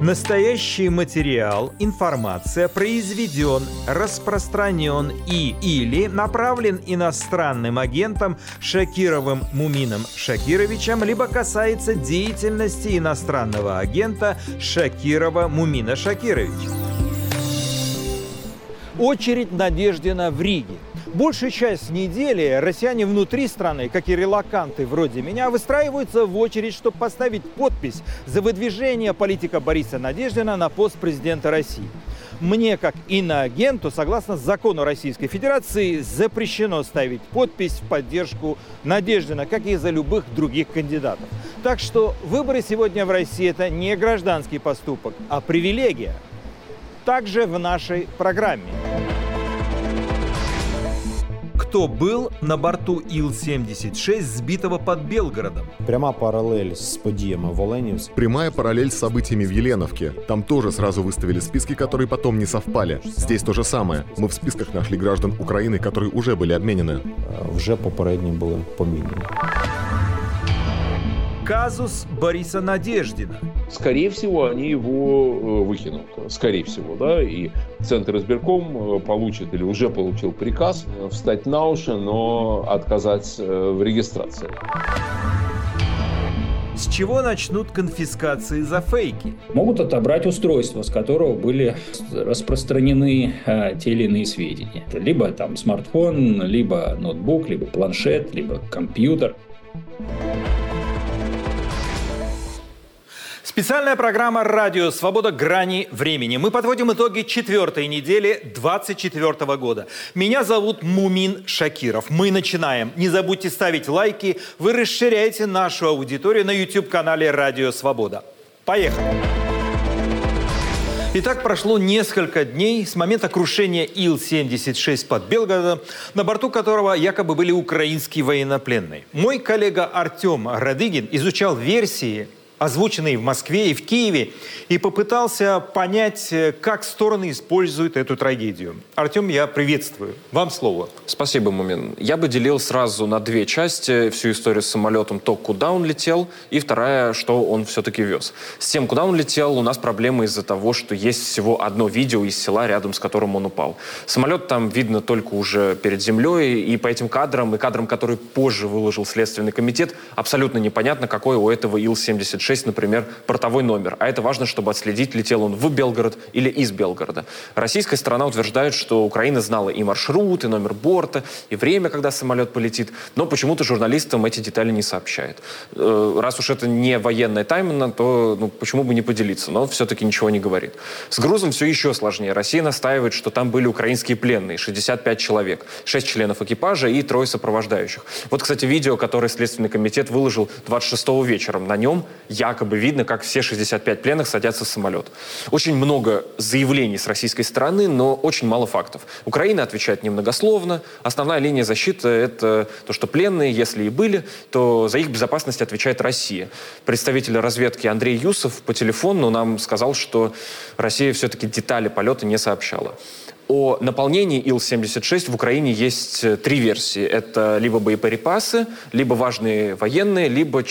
Настоящий материал, информация произведен, распространен и или направлен иностранным агентом Шакировым Мумином Шакировичем, либо касается деятельности иностранного агента Шакирова Мумина Шакировича. Очередь Надеждина в Риге. Большую часть недели россияне внутри страны, как и релаканты вроде меня, выстраиваются в очередь, чтобы поставить подпись за выдвижение политика Бориса Надеждина на пост президента России. Мне, как иноагенту, согласно закону Российской Федерации, запрещено ставить подпись в поддержку Надеждина, как и за любых других кандидатов. Так что выборы сегодня в России – это не гражданский поступок, а привилегия. Также в нашей программе кто был на борту Ил-76, сбитого под Белгородом. Пряма параллель с подіями в Оленівську. Прямая параллель с событиями в Еленовке. Там тоже сразу выставили списки, которые потом не совпали. Здесь то же самое. Мы в списках нашли граждан Украины, которые уже были обменены. Вже попередні були помінені. Казус Бориса Надеждина. Скорее всего, они его э, выкинут. Скорее всего, да. И Центр избирком э, получит или уже получил приказ э, встать на уши, но отказать в регистрации. С чего начнут конфискации за фейки? могут отобрать устройство, с которого были распространены э, те или иные сведения. Либо там смартфон, либо ноутбук, либо планшет, либо компьютер. Специальная программа «Радио Свобода. Грани времени». Мы подводим итоги четвертой недели 24 года. Меня зовут Мумин Шакиров. Мы начинаем. Не забудьте ставить лайки. Вы расширяете нашу аудиторию на YouTube-канале «Радио Свобода». Поехали! Итак, прошло несколько дней с момента крушения Ил-76 под Белгородом, на борту которого якобы были украинские военнопленные. Мой коллега Артем Радыгин изучал версии озвученный в Москве и в Киеве, и попытался понять, э, как стороны используют эту трагедию. Артем, я приветствую. Вам слово. Спасибо, Мумин. Я бы делил сразу на две части всю историю с самолетом. То, куда он летел, и вторая, что он все-таки вез. С тем, куда он летел, у нас проблемы из-за того, что есть всего одно видео из села, рядом с которым он упал. Самолет там видно только уже перед землей, и по этим кадрам, и кадрам, которые позже выложил Следственный комитет, абсолютно непонятно, какой у этого Ил-76 например, портовой номер. А это важно, чтобы отследить, летел он в Белгород или из Белгорода. Российская сторона утверждает, что Украина знала и маршрут, и номер борта, и время, когда самолет полетит, но почему-то журналистам эти детали не сообщает. Э, раз уж это не военная тайна, то ну, почему бы не поделиться, но все-таки ничего не говорит. С грузом все еще сложнее. Россия настаивает, что там были украинские пленные, 65 человек, 6 членов экипажа и трое сопровождающих. Вот, кстати, видео, которое Следственный комитет выложил 26 вечером. На нем якобы видно, как все 65 пленных садятся в самолет. Очень много заявлений с российской стороны, но очень мало фактов. Украина отвечает немногословно. Основная линия защиты – это то, что пленные, если и были, то за их безопасность отвечает Россия. Представитель разведки Андрей Юсов по телефону нам сказал, что Россия все-таки детали полета не сообщала. О наполнении Ил-76 в Украине есть э, три версии. Это либо боеприпасы, либо важные военные, либо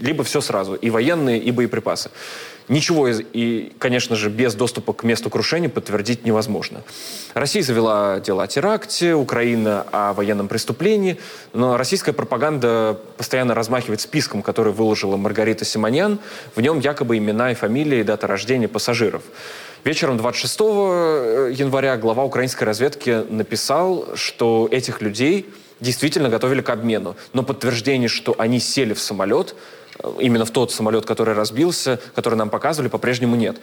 либо все сразу, и военные, и боеприпасы. Ничего, и, конечно же, без доступа к месту крушения подтвердить невозможно. Россия завела дело о теракте, Украина о военном преступлении, но российская пропаганда постоянно размахивает списком, который выложила Маргарита Симоньян. В нем якобы имена и фамилии, и дата рождения пассажиров. Вечером 26 э, января глава украинской разведки написал, что этих людей действительно готовили к обмену. Но подтверждение, что они сели в самолет, именно в тот самолет, который разбился, который нам показывали, по-прежнему нет.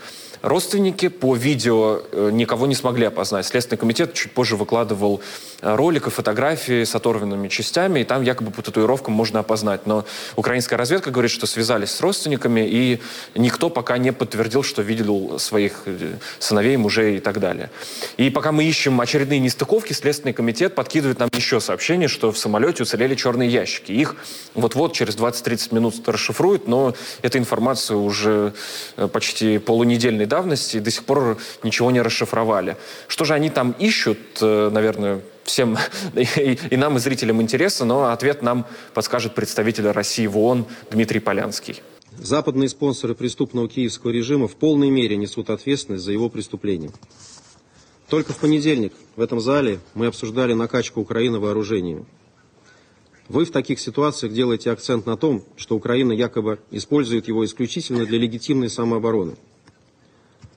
Родственники по видео э, никого не смогли опознать. Следственный комитет чуть позже выкладывал э, ролик и фотографии с оторванными частями, и там якобы по татуировкам можно опознать. Но украинская разведка говорит, что связались с родственниками, и никто пока не подтвердил, что видел своих э, сыновей, мужей и так далее. И пока мы ищем очередные нестыковки, Следственный комитет подкидывает нам еще сообщение, что в самолете уцелели черные ящики. Их вот-вот через 20-30 минут расшифруют, но эта информация уже почти полунедельной давности и до сих пор ничего не расшифровали. Что же они там ищут, э, наверное, всем и, нам, и зрителям интересно, но ответ нам подскажет представитель России в ООН Дмитрий Полянский. Западные спонсоры преступного киевского режима в полной мере несут ответственность за его преступления. Только в понедельник в этом зале мы обсуждали накачку Украины вооружениями. Вы в таких ситуациях делаете акцент на том, что Украина якобы использует его исключительно для легитимной самообороны.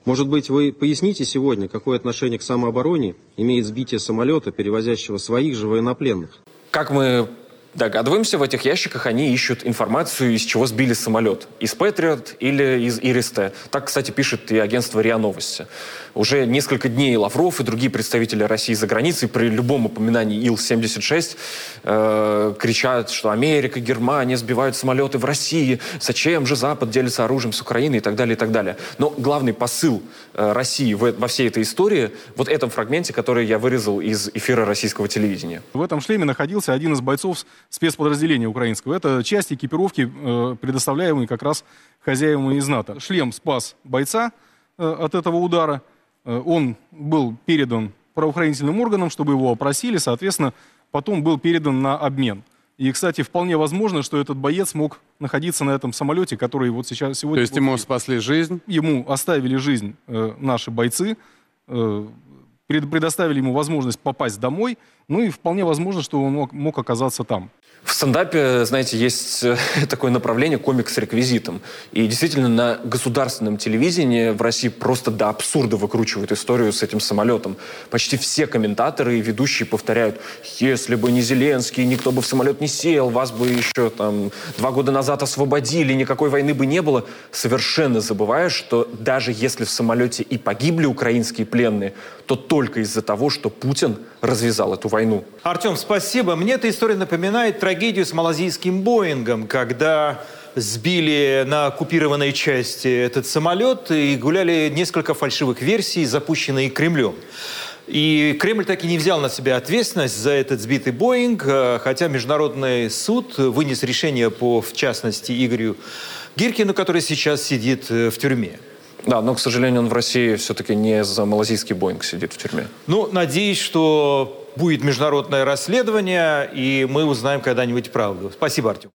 Может быть, вы поясните сегодня, какое отношение к самообороне имеет сбитие самолета, перевозящего своих же военнопленных? Как мы Догадываемся, в этих ящиках они ищут информацию, из чего сбили самолет. Из Patriot или из Иристе. Так, кстати, пишет и агентство РИА Новости. Уже несколько дней Лавров и другие представители России за границей при любом упоминании Ил-76 э, кричат, что Америка, Германия сбивают самолеты в России. Зачем же Запад делится оружием с Украиной и так далее, и так далее. Но главный посыл э, России в, во всей этой истории вот этом фрагменте, который я вырезал из эфира российского телевидения. В этом шлеме находился один из бойцов спецподразделения украинского. Это часть экипировки, э, предоставляемой как раз хозяевами из НАТО. Шлем спас бойца э, от этого удара. Э, он был передан правоохранительным органам, чтобы его опросили, соответственно, потом был передан на обмен. И, кстати, вполне возможно, что этот боец мог находиться на этом самолете, который вот сейчас сегодня... То есть ему спасли жизнь? Ему оставили жизнь э, наши бойцы, э, предоставили ему возможность попасть домой, ну и вполне возможно, что он мог, мог оказаться там. В стендапе, знаете, есть э, такое направление комик с реквизитом. И действительно, на государственном телевидении в России просто до абсурда выкручивают историю с этим самолетом. Почти все комментаторы и ведущие повторяют, если бы не Зеленский, никто бы в самолет не сел, вас бы еще там два года назад освободили, никакой войны бы не было. Совершенно забывая, что даже если в самолете и погибли украинские пленные, то только из-за того, что Путин развязал эту войну. Артем, спасибо. Мне эта история напоминает трагедию с малазийским Боингом, когда сбили на оккупированной части этот самолет и гуляли несколько фальшивых версий, запущенные Кремлем. И Кремль так и не взял на себя ответственность за этот сбитый Боинг, э, хотя Международный суд вынес решение по, в частности, Игорю Гиркину, который сейчас сидит э, в тюрьме. Да, но, к сожалению, он в России все-таки не за малазийский Боинг сидит в тюрьме. Ну, надеюсь, что будет международное расследование, и мы узнаем когда-нибудь правду. Спасибо, Артем.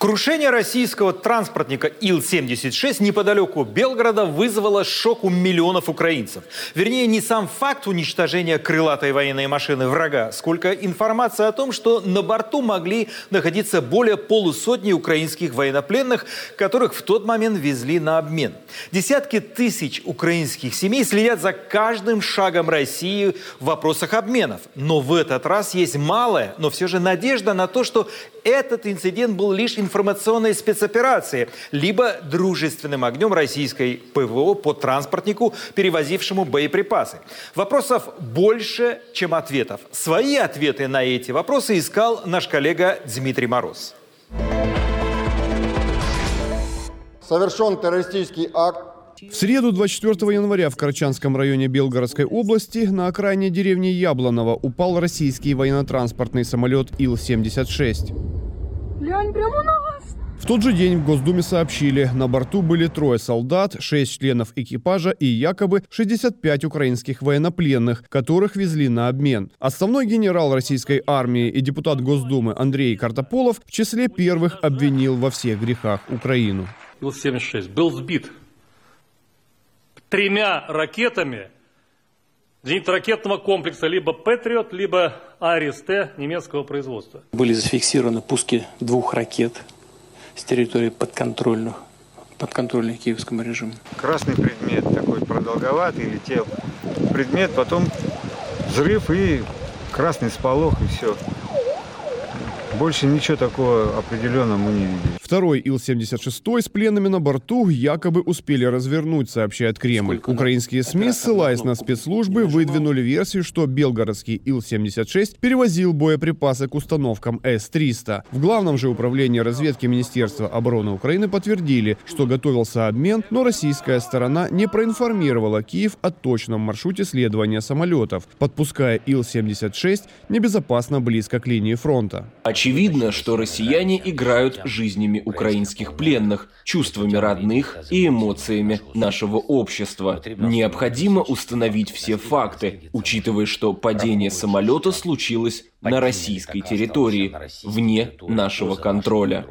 Крушение российского транспортника Ил-76 неподалеку Белгорода вызвало шок у миллионов украинцев. Вернее, не сам факт уничтожения крылатой военной машины врага, сколько информация о том, что на борту могли находиться более полусотни украинских военнопленных, которых в тот момент везли на обмен. Десятки тысяч украинских семей следят за каждым шагом России в вопросах обменов. Но в этот раз есть малая, но все же надежда на то, что этот инцидент был лишь информационной спецоперацией, либо дружественным огнем российской ПВО по транспортнику, перевозившему боеприпасы. Вопросов больше, чем ответов. Свои ответы на эти вопросы искал наш коллега Дмитрий Мороз. Совершен террористический акт в среду 24 января в Карчанском районе Белгородской области на окраине деревни Яблоново упал российский военно-транспортный самолет Ил-76. Глянь, прямо на вас! В тот же день в Госдуме сообщили, на борту были трое солдат, шесть членов экипажа и якобы 65 украинских военнопленных, которых везли на обмен. Основной генерал российской армии и депутат Госдумы Андрей Картополов в числе первых обвинил во всех грехах Украину. Ил-76 был сбит тремя ракетами зенитно-ракетного комплекса либо «Патриот», либо «Арис-Т» немецкого производства. Были зафиксированы пуски двух ракет с территории подконтрольных подконтрольных киевскому режиму. Красный предмет такой продолговатый летел. Предмет, потом взрыв и красный сполох и все. Больше ничего такого определенного мы не видели. Второй Ил-76 с пленными на борту якобы успели развернуть, сообщает Кремль. Сколько? Украинские СМИ, ссылаясь на спецслужбы, выдвинули версию, что белгородский Ил-76 перевозил боеприпасы к установкам С-300. В главном же управлении разведки Министерства обороны Украины подтвердили, что готовился обмен, но российская сторона не проинформировала Киев о точном маршруте следования самолетов, подпуская Ил-76 небезопасно близко к линии фронта. Очевидно, Очевидно, что россияне играют жизнями украинских пленных, чувствами родных и эмоциями нашего общества. Необходимо установить все факты, учитывая, что падение самолета случилось на российской территории, вне нашего контроля.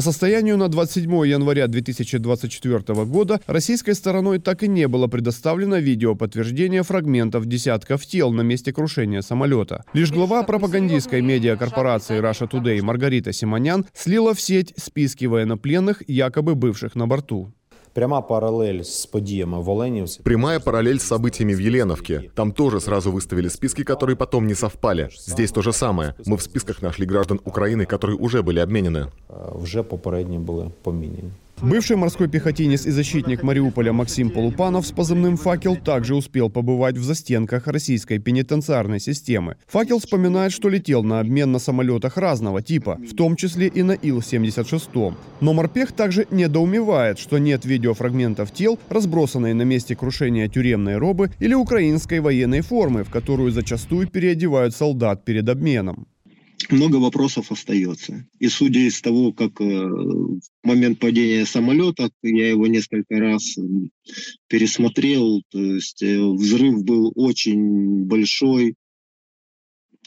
По состоянию на 27 января 2024 года российской стороной так и не было предоставлено видео подтверждения фрагментов десятков тел на месте крушения самолета. Лишь глава пропагандистской медиакорпорации Russia Today Маргарита Симонян слила в сеть списки военнопленных, якобы бывших на борту. Пряма параллель с подіями в Оленівці. Прямая параллель с событиями в Еленовке. Там тоже сразу выставили списки, которые потом не совпали. Здесь то же самое. Мы в списках нашли граждан Украины, которые уже были обменены. Вже попередні були помінені. Бывший морской пехотинец и защитник Мариуполя Максим Полупанов с позывным «Факел» также успел побывать в застенках российской пенитенциарной системы. «Факел» вспоминает, что летел на обмен на самолетах разного типа, в том числе и на Ил-76. Но морпех также недоумевает, что нет видеофрагментов тел, разбросанной на месте крушения тюремной робы или украинской военной формы, в которую зачастую переодевают солдат перед обменом много вопросов остается. И судя из того, как э, в момент падения самолета, я его несколько раз пересмотрел, то есть э, взрыв был очень большой.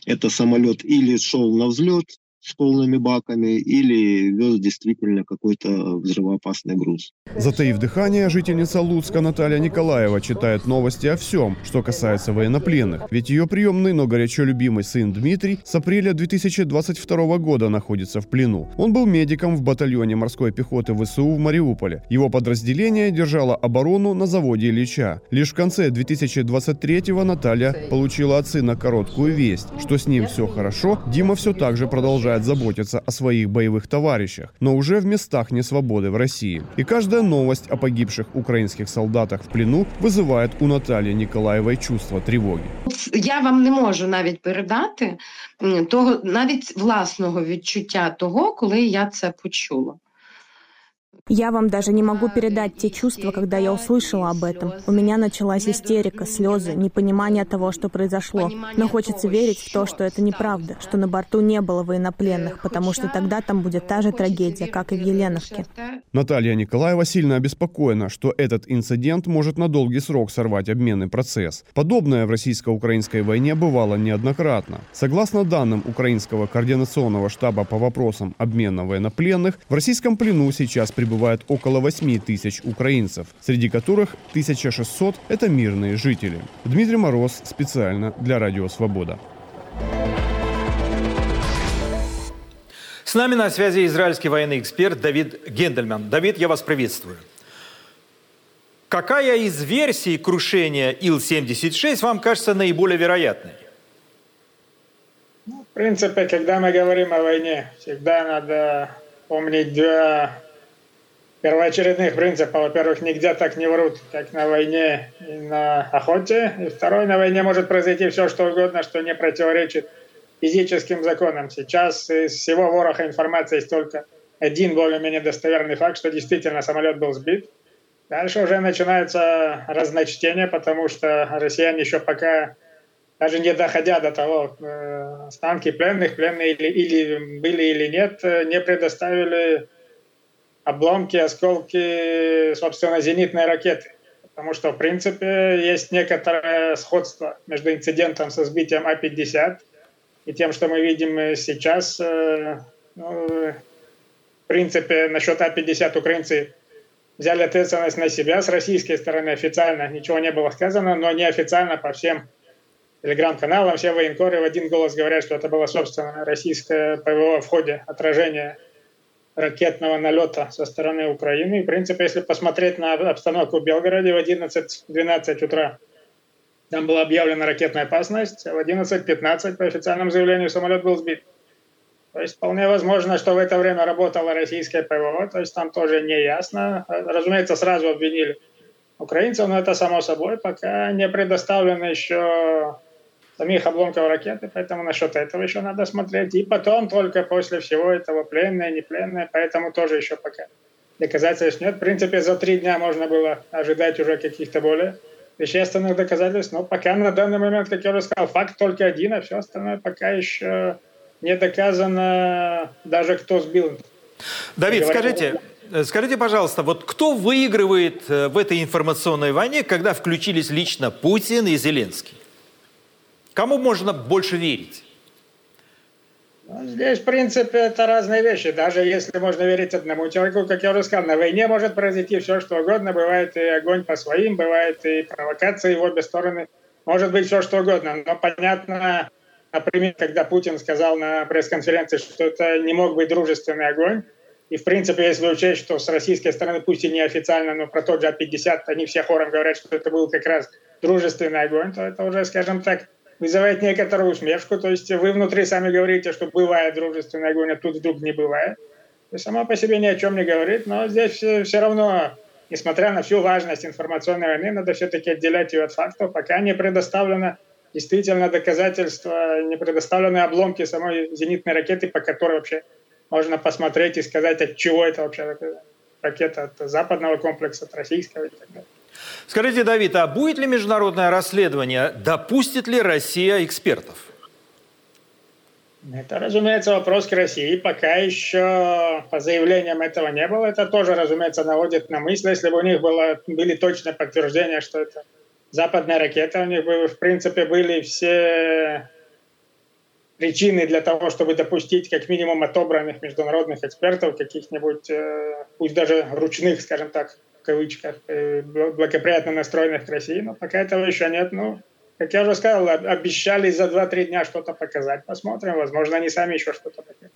Это самолет или шел на взлет, с полными баками или вез действительно какой-то взрывоопасный груз. Затаив дыхание, жительница Луцка Наталья Николаева читает новости о всем, что касается военнопленных. Ведь ее приемный, но горячо любимый сын Дмитрий с апреля 2022 года находится в плену. Он был медиком в батальоне морской пехоты ВСУ в Мариуполе. Его подразделение держало оборону на заводе Ильича. Лишь в конце 2023 Наталья получила от сына короткую весть, что с ним все хорошо, Дима все так же продолжает продолжает заботиться о своих боевых товарищах, но уже в местах несвободы в России. И каждая новость о погибших украинских солдатах в плену вызывает у Натальи Николаевой чувство тревоги. Я вам не можу навіть передати того, навіть власного відчуття того, коли я це почула. Я вам даже не могу передать те чувства, когда я услышала об этом. У меня началась истерика, слезы, непонимание того, что произошло. Но хочется верить в то, что это неправда, что на борту не было военнопленных, потому что тогда там будет та же трагедия, как и в Еленовке. Наталья Николаева сильно обеспокоена, что этот инцидент может на долгий срок сорвать обменный процесс. Подобное в российско-украинской войне бывало неоднократно. Согласно данным Украинского координационного штаба по вопросам обмена военнопленных, в российском плену сейчас пребывает прибывает около 8 тысяч украинцев, среди которых 1600 – это мирные жители. Дмитрий Мороз специально для Радио Свобода. С нами на связи израильский военный эксперт Давид Гендельман. Давид, я вас приветствую. Какая из версий крушения Ил-76 вам кажется наиболее вероятной? Ну, в принципе, когда мы говорим о войне, всегда надо помнить два первоочередных принципов. Во-первых, нигде так не врут, как на войне и на охоте. И второй, на войне может произойти все, что угодно, что не противоречит физическим законам. Сейчас из всего вороха информации есть только один более-менее достоверный факт, что действительно самолет был сбит. Дальше уже начинается разночтение, потому что россияне еще пока, даже не доходя до того, э, останки пленных, пленные или, или были или нет, э, не предоставили обломки, осколки, собственно, зенитной ракеты. Потому что, в принципе, есть некоторое сходство между инцидентом со сбитием А-50 и тем, что мы видим сейчас. Э, ну, в принципе, насчет А-50 украинцы взяли ответственность на себя. С российской стороны официально ничего не было сказано, но неофициально по всем телеграм-каналам все военкоры в один голос говорят, что это было, собственно, российское ПВО в ходе отражения ракетного налета со стороны Украины. И, в принципе, если посмотреть на обстановку в Белгороде в 11-12 утра, там была объявлена ракетная опасность, а в 11-15 по официальному заявлению самолет был сбит. То есть вполне возможно, что в это время работала российская ПВО, то есть там тоже не ясно. Разумеется, сразу обвинили украинцев, но это само собой, пока не предоставлено еще самих обломков ракеты, поэтому насчет этого еще надо смотреть. И потом только после всего этого пленные, не пленные, поэтому тоже еще пока доказательств нет. В принципе, за три дня можно было ожидать уже каких-то более вещественных доказательств, но пока на данный момент, как я уже сказал, факт только один, а все остальное пока еще не доказано даже, кто сбил. Давид, скажите, э, скажите, пожалуйста, вот кто выигрывает э, в этой информационной войне, когда включились лично Путин и Зеленский? Кому можно больше верить? Ну, здесь, в принципе, это разные вещи. Даже если можно верить одному человеку, как я уже сказал, на войне может произойти все, что угодно. Бывает и огонь по своим, бывает и провокации в обе стороны. Может быть все, что угодно. Но понятно, например, когда Путин сказал на пресс-конференции, что это не мог быть дружественный огонь, и, в принципе, если учесть, что с российской стороны, пусть и неофициально, но про тот же А-50, они все хором говорят, что это был как раз дружественный огонь, то это уже, скажем так, вызывает некоторую усмешку. То есть вы внутри сами говорите, что бывает дружественный огонь, а тут вдруг не бывает. И сама по себе ни о чем не говорит, но здесь все, все равно, несмотря на всю важность информационной войны, надо все-таки отделять ее от фактов, пока не предоставлено действительно доказательства, не предоставлены обломки самой зенитной ракеты, по которой вообще можно посмотреть и сказать, от чего это вообще ракета, от западного комплекса, от российского и так далее. Скажите, Давид, а будет ли международное расследование? Допустит ли Россия экспертов? Это, разумеется, вопрос к России. Пока еще по заявлениям этого не было. Это тоже, разумеется, наводит на мысль, если бы у них было, были точные подтверждения, что это западная ракета, у них бы, в принципе, были все причины для того, чтобы допустить как минимум отобранных международных экспертов, каких-нибудь, э, пусть даже ручных, скажем так, кавычках, э, благоприятно настроенных к России, но пока этого еще нет. Ну, как я уже сказал, обещали за 2-3 дня что-то показать. Посмотрим, возможно, они сами еще что-то покажут.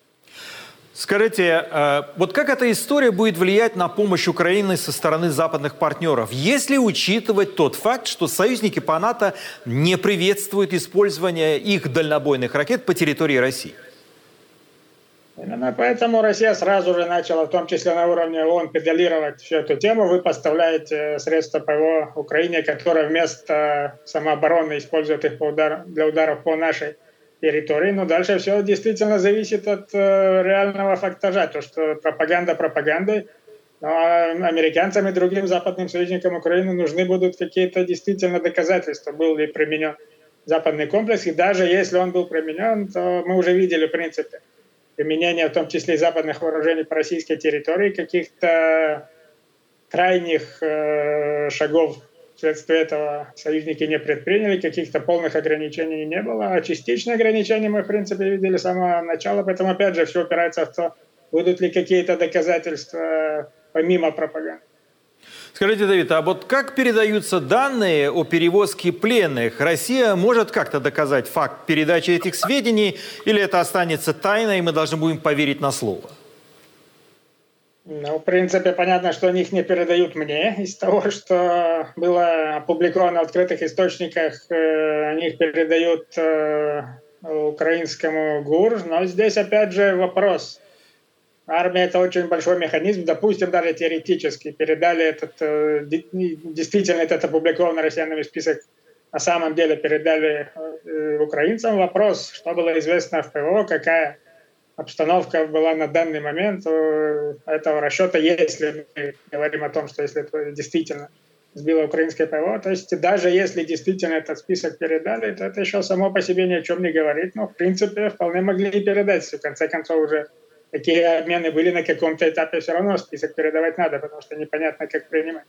Скажите, э, вот как эта история будет влиять на помощь Украины со стороны западных партнеров, если учитывать тот факт, что союзники по НАТО не приветствуют использование их дальнобойных ракет по территории России? Именно поэтому Россия сразу же начала, в том числе на уровне ООН, педалировать всю эту тему. Вы поставляете средства ПВО Украине, которая вместо самообороны использует их для ударов по нашей территории. Но дальше все действительно зависит от э, реального фактажа. То, что пропаганда пропагандой, но американцам и другим западным союзникам Украины нужны будут какие-то действительно доказательства, был ли применен западный комплекс. И даже если он был применен, то мы уже видели, в принципе, применения, в том числе и западных вооружений по российской территории, каких-то крайних э, шагов вследствие этого союзники не предприняли, каких-то полных ограничений не было, а частичные ограничения мы, в принципе, видели с самого начала, поэтому, опять же, все опирается в то, будут ли какие-то доказательства помимо пропаганды. Скажите, Давид, а вот как передаются данные о перевозке пленных? Россия может как-то доказать факт передачи этих сведений, или это останется тайной, и мы должны будем поверить на слово? Ну, в принципе, понятно, что они их не передают мне. Из того, что было опубликовано в открытых источниках, э, они их передают э, украинскому ГУР. Но здесь, опять же, вопрос – Армия – это очень большой механизм. Допустим, даже теоретически передали этот, э, действительно этот опубликованный россиянами список на самом деле передали э, украинцам. Вопрос, что было известно в ПВО, какая обстановка была на данный момент этого расчета, если мы говорим о том, что если это действительно сбило украинское ПВО, то есть даже если действительно этот список передали, то это еще само по себе ни о чем не говорит, но в принципе вполне могли и передать, в конце концов уже такие обмены были на каком-то этапе, все равно список передавать надо, потому что непонятно, как принимать.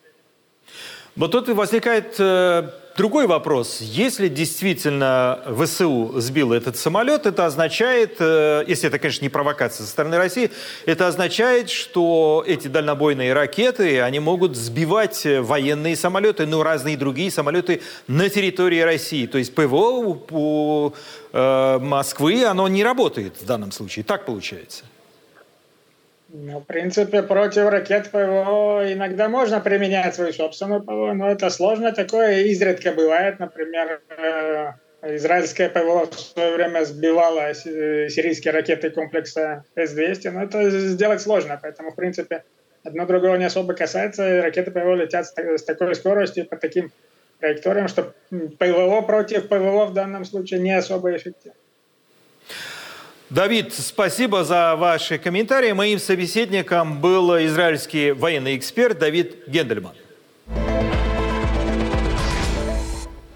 Вот тут возникает э, другой вопрос. Если действительно ВСУ сбил этот самолет, это означает, э, если это, конечно, не провокация со стороны России, это означает, что эти дальнобойные ракеты, они могут сбивать военные самолеты, ну, разные другие самолеты на территории России. То есть ПВО у э, Москвы, оно не работает в данном случае. Так получается. Ну, в принципе, против ракет ПВО иногда можно применять свою собственную ПВО, но это сложно. Такое изредка бывает. Например, э, израильское ПВО в свое время сбивало сирийские ракеты комплекса С-200, но это сделать сложно. Поэтому, в принципе, одно другого не особо касается. Ракеты ПВО летят с такой скоростью, по таким траекториям, что ПВО против ПВО в данном случае не особо эффективно. Давид, спасибо за ваши комментарии. Моим собеседником был израильский военный эксперт Давид Гендельман.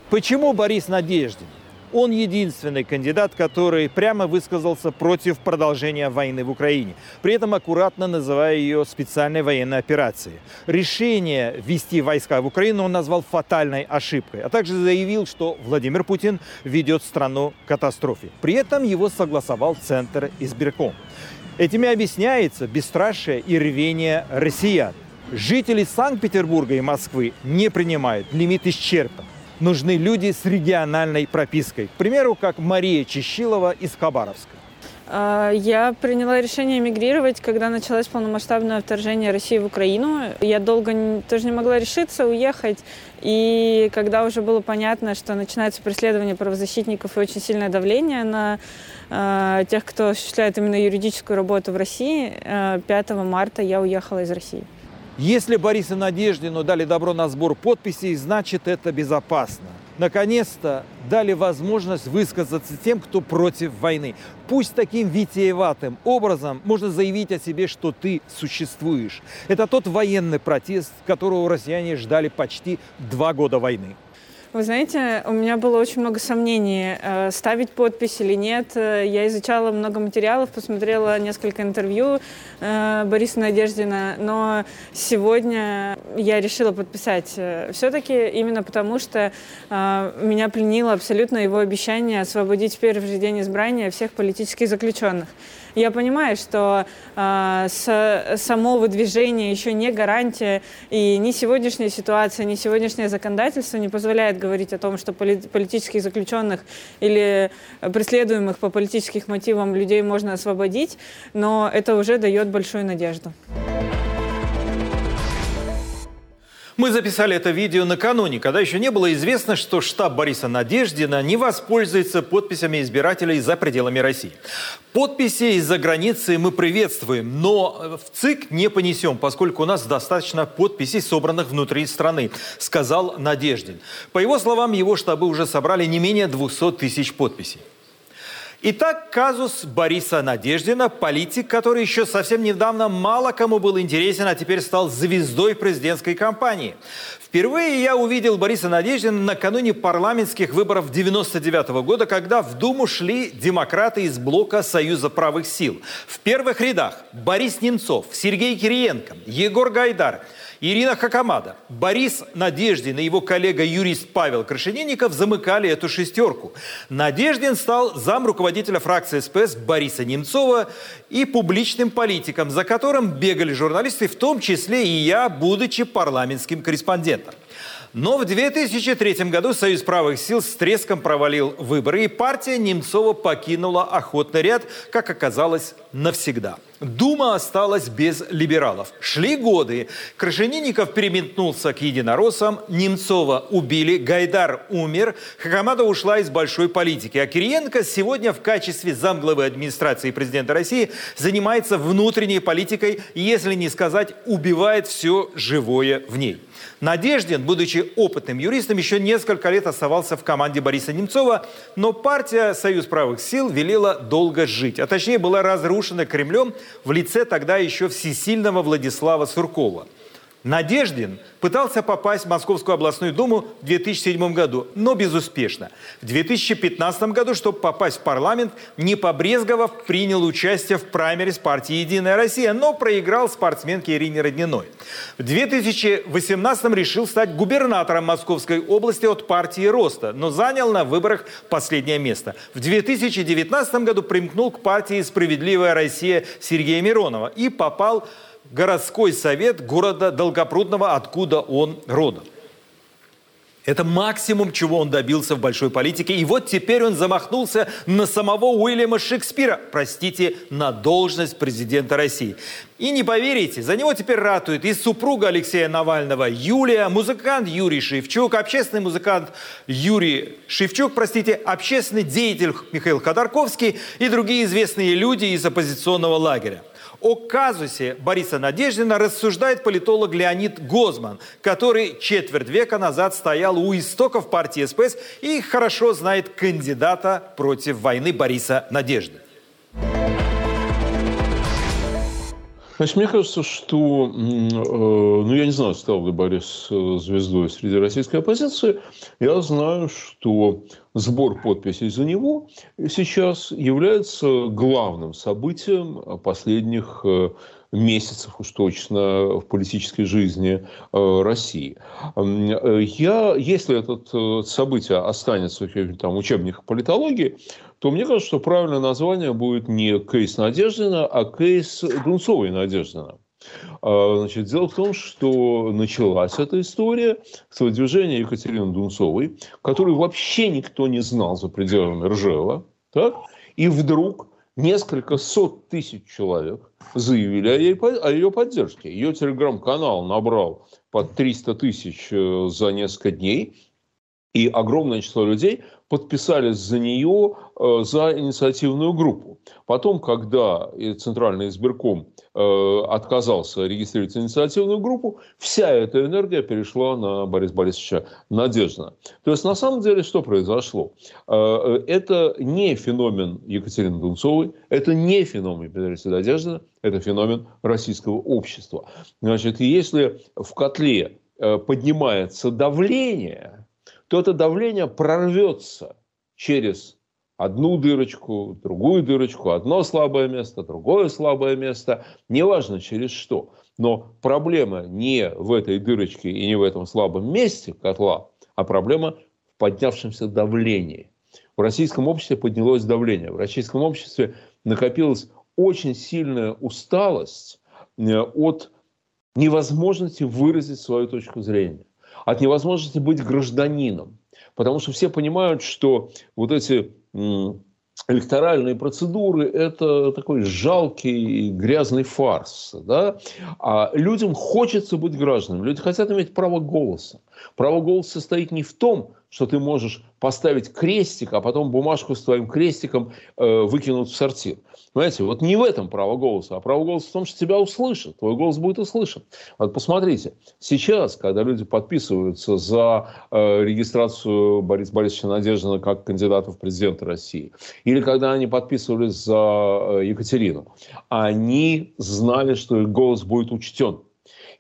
Почему Борис Надеждин? Он единственный кандидат, который прямо высказался против продолжения войны в Украине, при этом аккуратно называя ее специальной военной операцией. Решение ввести войска в Украину он назвал фатальной ошибкой, а также заявил, что Владимир Путин ведет страну к катастрофе. При этом его согласовал Центр избирком. Этими объясняется бесстрашие и рвение россиян. Жители Санкт-Петербурга и Москвы не принимают, лимит исчерпан нужны люди с региональной пропиской. К примеру, как Мария Чищилова из Хабаровска. А, я приняла решение эмигрировать, когда началось полномасштабное вторжение России в Украину. Я долго тоже не могла решиться уехать. И когда уже было понятно, что начинается преследование правозащитников и очень сильное давление на э, тех, кто осуществляет именно юридическую работу в России, э, 5 марта я уехала из России. Если Борису Надеждину дали добро на сбор подписей, значит это безопасно. Наконец-то дали возможность высказаться тем, кто против войны. Пусть таким витиеватым образом можно заявить о себе, что ты существуешь. Это тот военный протест, которого россияне ждали почти два года войны. Вы знаете, у меня было очень много сомнений, э, ставить подпись или нет. Э, я изучала много материалов, посмотрела несколько интервью э, Бориса Надеждина, но сегодня я решила подписать все-таки именно потому, что меня пленило абсолютно его обещание освободить в первый же день избрания всех политических заключенных. Я понимаю, что э, с, само выдвижение еще не гарантия, и ни сегодняшняя ситуация, ни сегодняшнее законодательство не позволяет говорить о том, что политических заключенных или преследуемых по политическим мотивам людей можно освободить, но это уже дает большую надежду. Мы записали это видео накануне, когда еще не было известно, что штаб Бориса Надеждина не воспользуется подписями избирателей за пределами России. Подписи из-за границы мы приветствуем, но в ЦИК не понесем, поскольку у нас достаточно подписей, собранных внутри страны, сказал Надеждин. По его словам, его штабы уже собрали не менее 200 тысяч подписей. Итак, казус Бориса Надеждина, политик, который еще совсем недавно мало кому был интересен, а теперь стал звездой президентской кампании. Впервые я увидел Бориса Надеждина накануне парламентских выборов 99 -го года, когда в Думу шли демократы из блока Союза правых сил. В первых рядах Борис Немцов, Сергей Кириенко, Егор Гайдар – Ирина Хакамада, Борис Надеждин и его коллега-юрист Павел Крашенинников замыкали эту шестерку. Надеждин стал зам руководителя фракции СПС Бориса Немцова и публичным политиком, за которым бегали журналисты, в том числе и я, будучи парламентским корреспондентом. Но в 2003 году Союз правых сил с треском провалил выборы, и партия Немцова покинула охотный ряд, как оказалось, навсегда. Дума осталась без либералов. Шли годы. Крашенинников переметнулся к единороссам, Немцова убили, Гайдар умер, Хакамада ушла из большой политики. А Кириенко сегодня в качестве замглавы администрации президента России занимается внутренней политикой, если не сказать, убивает все живое в ней. Надеждин, будучи опытным юристом, еще несколько лет оставался в команде Бориса Немцова, но партия «Союз правых сил» велела долго жить, а точнее была разрушена Кремлем в лице тогда еще всесильного Владислава Суркова – Надеждин пытался попасть в Московскую областную думу в 2007 году, но безуспешно. В 2015 году, чтобы попасть в парламент, не побрезговав, принял участие в праймерис партии «Единая Россия», но проиграл спортсменке Ирине Родниной. В 2018 решил стать губернатором Московской области от партии «Роста», но занял на выборах последнее место. В 2019 году примкнул к партии «Справедливая Россия» Сергея Миронова и попал в городской совет города Долгопрудного, откуда он родом. Это максимум, чего он добился в большой политике. И вот теперь он замахнулся на самого Уильяма Шекспира, простите, на должность президента России. И не поверите, за него теперь ратует и супруга Алексея Навального Юлия, музыкант Юрий Шевчук, общественный музыкант Юрий Шевчук, простите, общественный деятель Михаил Ходорковский и другие известные люди из оппозиционного лагеря. О казусе Бориса Надеждина рассуждает политолог Леонид Гозман, который четверть века назад стоял у истоков партии СПС и хорошо знает кандидата против войны Бориса Надежды. Значит, мне кажется, что, э, ну, я не знаю, стал ли Борис э, звездой среди российской оппозиции. Я знаю, что сбор подписей за него сейчас является главным событием последних э, месяцев уж точно в политической жизни России. Я, если это событие останется в там, учебниках политологии, то мне кажется, что правильное название будет не кейс Надеждина, а кейс Дунцовой Надеждина. А, значит, дело в том, что началась эта история с выдвижения Екатерины Дунцовой, которую вообще никто не знал за пределами Ржева. Так? И вдруг несколько сот тысяч человек заявили о, ей, о ее поддержке. Ее телеграм-канал набрал под 300 тысяч э, за несколько дней. И огромное число людей подписались за нее, э, за инициативную группу. Потом, когда Центральный избирком э, отказался регистрировать инициативную группу, вся эта энергия перешла на Бориса Борисовича Надеждина. То есть, на самом деле, что произошло? Э, это не феномен Екатерины Дунцовой, это не феномен Бориса Надеждина, это феномен российского общества. Значит, если в котле поднимается давление, то это давление прорвется через одну дырочку, другую дырочку, одно слабое место, другое слабое место, неважно через что. Но проблема не в этой дырочке и не в этом слабом месте котла, а проблема в поднявшемся давлении. В российском обществе поднялось давление. В российском обществе накопилась очень сильная усталость э, от невозможности выразить свою точку зрения от невозможности быть гражданином. Потому что все понимают, что вот эти электоральные процедуры – это такой жалкий грязный фарс. Да? А людям хочется быть гражданами, люди хотят иметь право голоса. Право голоса состоит не в том, что ты можешь поставить крестик, а потом бумажку с твоим крестиком э, выкинуть в сортир. Понимаете, вот не в этом право голоса, а право голоса в том, что тебя услышат, твой голос будет услышан. Вот посмотрите, сейчас, когда люди подписываются за э, регистрацию Бориса Борисовича Надеждина как кандидата в президенты России, или когда они подписывались за э, Екатерину, они знали, что их голос будет учтен.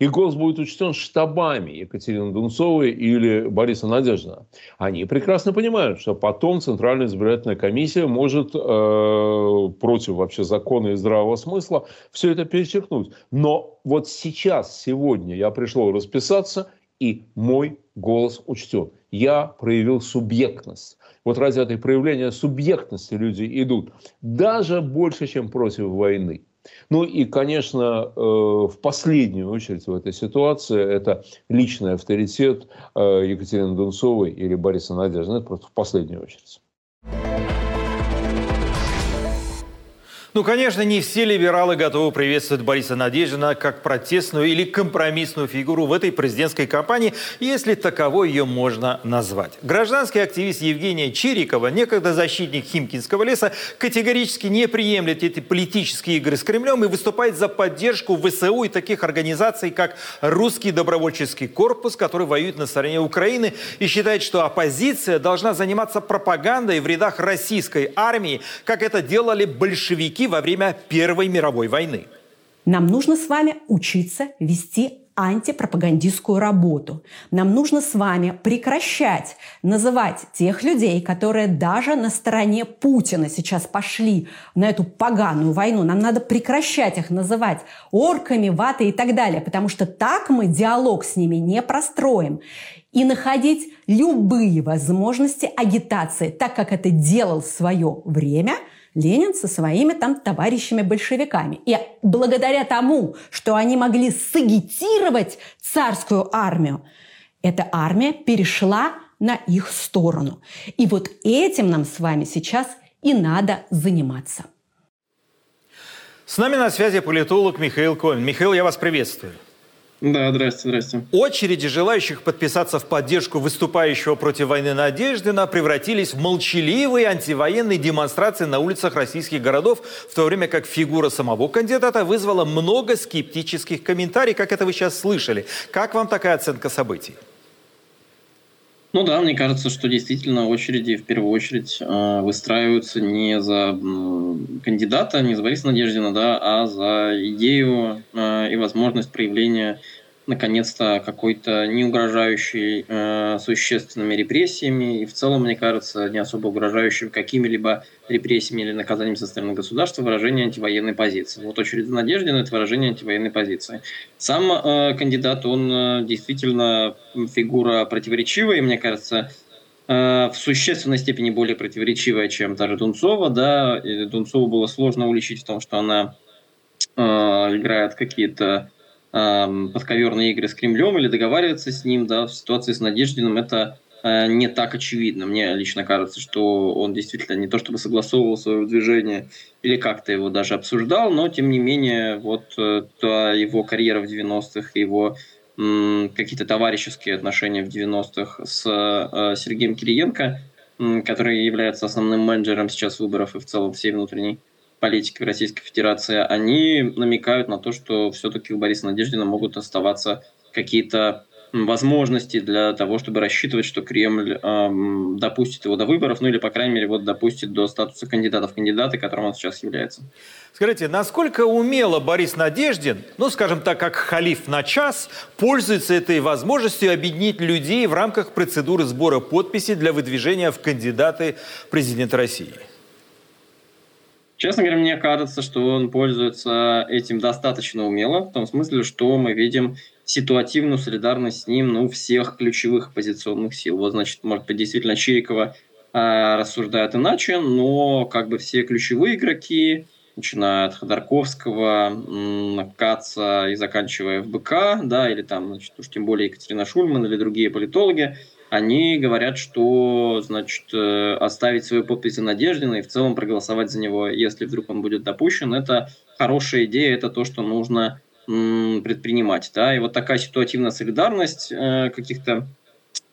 И голос будет учтен штабами Екатерины Дунцовой или Бориса Надеждина. Они прекрасно понимают, что потом Центральная избирательная комиссия может э, против вообще закона и здравого смысла все это перечеркнуть. Но вот сейчас, сегодня я пришел расписаться, и мой голос учтен. Я проявил субъектность. Вот ради этой проявления субъектности люди идут. Даже больше, чем против войны. Ну и, конечно, э, в последнюю очередь в этой ситуации это личный авторитет э, Екатерины Дунцовой или Бориса Надежды. Это просто в последнюю очередь. Ну, конечно, не все либералы готовы приветствовать Бориса Надеждина как протестную или компромиссную фигуру в этой президентской кампании, если таковой ее можно назвать. Гражданский активист Евгения Чирикова, некогда защитник Химкинского леса, категорически не приемлет эти политические игры с Кремлем и выступает за поддержку ВСУ и таких организаций, как Русский добровольческий корпус, который воюет на стороне Украины, и считает, что оппозиция должна заниматься пропагандой в рядах российской армии, как это делали большевики во время Первой мировой войны. Нам нужно с вами учиться вести антипропагандистскую работу. Нам нужно с вами прекращать называть тех людей, которые даже на стороне Путина сейчас пошли на эту поганую войну. Нам надо прекращать их называть орками, ватой и так далее, потому что так мы диалог с ними не простроим. И находить любые возможности агитации, так как это делал в свое время – Ленин со своими там товарищами-большевиками. И благодаря тому, что они могли сагитировать царскую армию, эта армия перешла на их сторону. И вот этим нам с вами сейчас и надо заниматься. С нами на связи политолог Михаил Конь. Михаил, я вас приветствую. Да, здрасте, здрасте. Очереди желающих подписаться в поддержку выступающего против войны Надеждина превратились в молчаливые антивоенные демонстрации на улицах российских городов, в то время как фигура самого кандидата вызвала много скептических комментариев, как это вы сейчас слышали. Как вам такая оценка событий? Ну да, мне кажется, что действительно очереди в первую очередь э, выстраиваются не за кандидата, не за Бориса Надеждина, да, а за идею э, и возможность проявления наконец-то какой-то не угрожающей э, существенными репрессиями и в целом, мне кажется, не особо угрожающим какими-либо репрессиями или наказаниями со стороны государства выражение антивоенной позиции. Вот очередь Надеждина – это выражение антивоенной позиции. Сам э, кандидат, он э, действительно фигура противоречивая, и мне кажется, э, в существенной степени более противоречивая, чем та же Дунцова. Да? И Дунцову было сложно уличить в том, что она э, играет какие-то подковерные игры с Кремлем или договариваться с ним, да, в ситуации с Надеждиным это э, не так очевидно. Мне лично кажется, что он действительно не то чтобы согласовывал свое движение или как-то его даже обсуждал, но тем не менее вот э, та его карьера в 90-х, его какие-то товарищеские отношения в 90-х с э, Сергеем Кириенко, который является основным менеджером сейчас выборов и в целом всей внутренней политикой Российской Федерации, они намекают на то, что все-таки у Бориса Надеждина могут оставаться какие-то возможности для того, чтобы рассчитывать, что Кремль эм, допустит его до выборов, ну или, по крайней мере, вот допустит до статуса кандидата в кандидаты, которым он сейчас является. Скажите, насколько умело Борис Надеждин, ну, скажем так, как халиф на час, пользуется этой возможностью объединить людей в рамках процедуры сбора подписей для выдвижения в кандидаты президента России? Честно говоря, мне кажется, что он пользуется этим достаточно умело, в том смысле, что мы видим ситуативную солидарность с ним ну, всех ключевых оппозиционных сил. Вот, значит, может быть, действительно Чирикова э, рассуждает иначе, но как бы все ключевые игроки, начиная от Ходорковского, Каца и заканчивая ФБК, да, или там, значит, уж тем более Екатерина Шульман или другие политологи, они говорят, что, значит, э, оставить свою подпись за Надеждина и в целом проголосовать за него, если вдруг он будет допущен, это хорошая идея, это то, что нужно предпринимать. Да? И вот такая ситуативная солидарность э, каких-то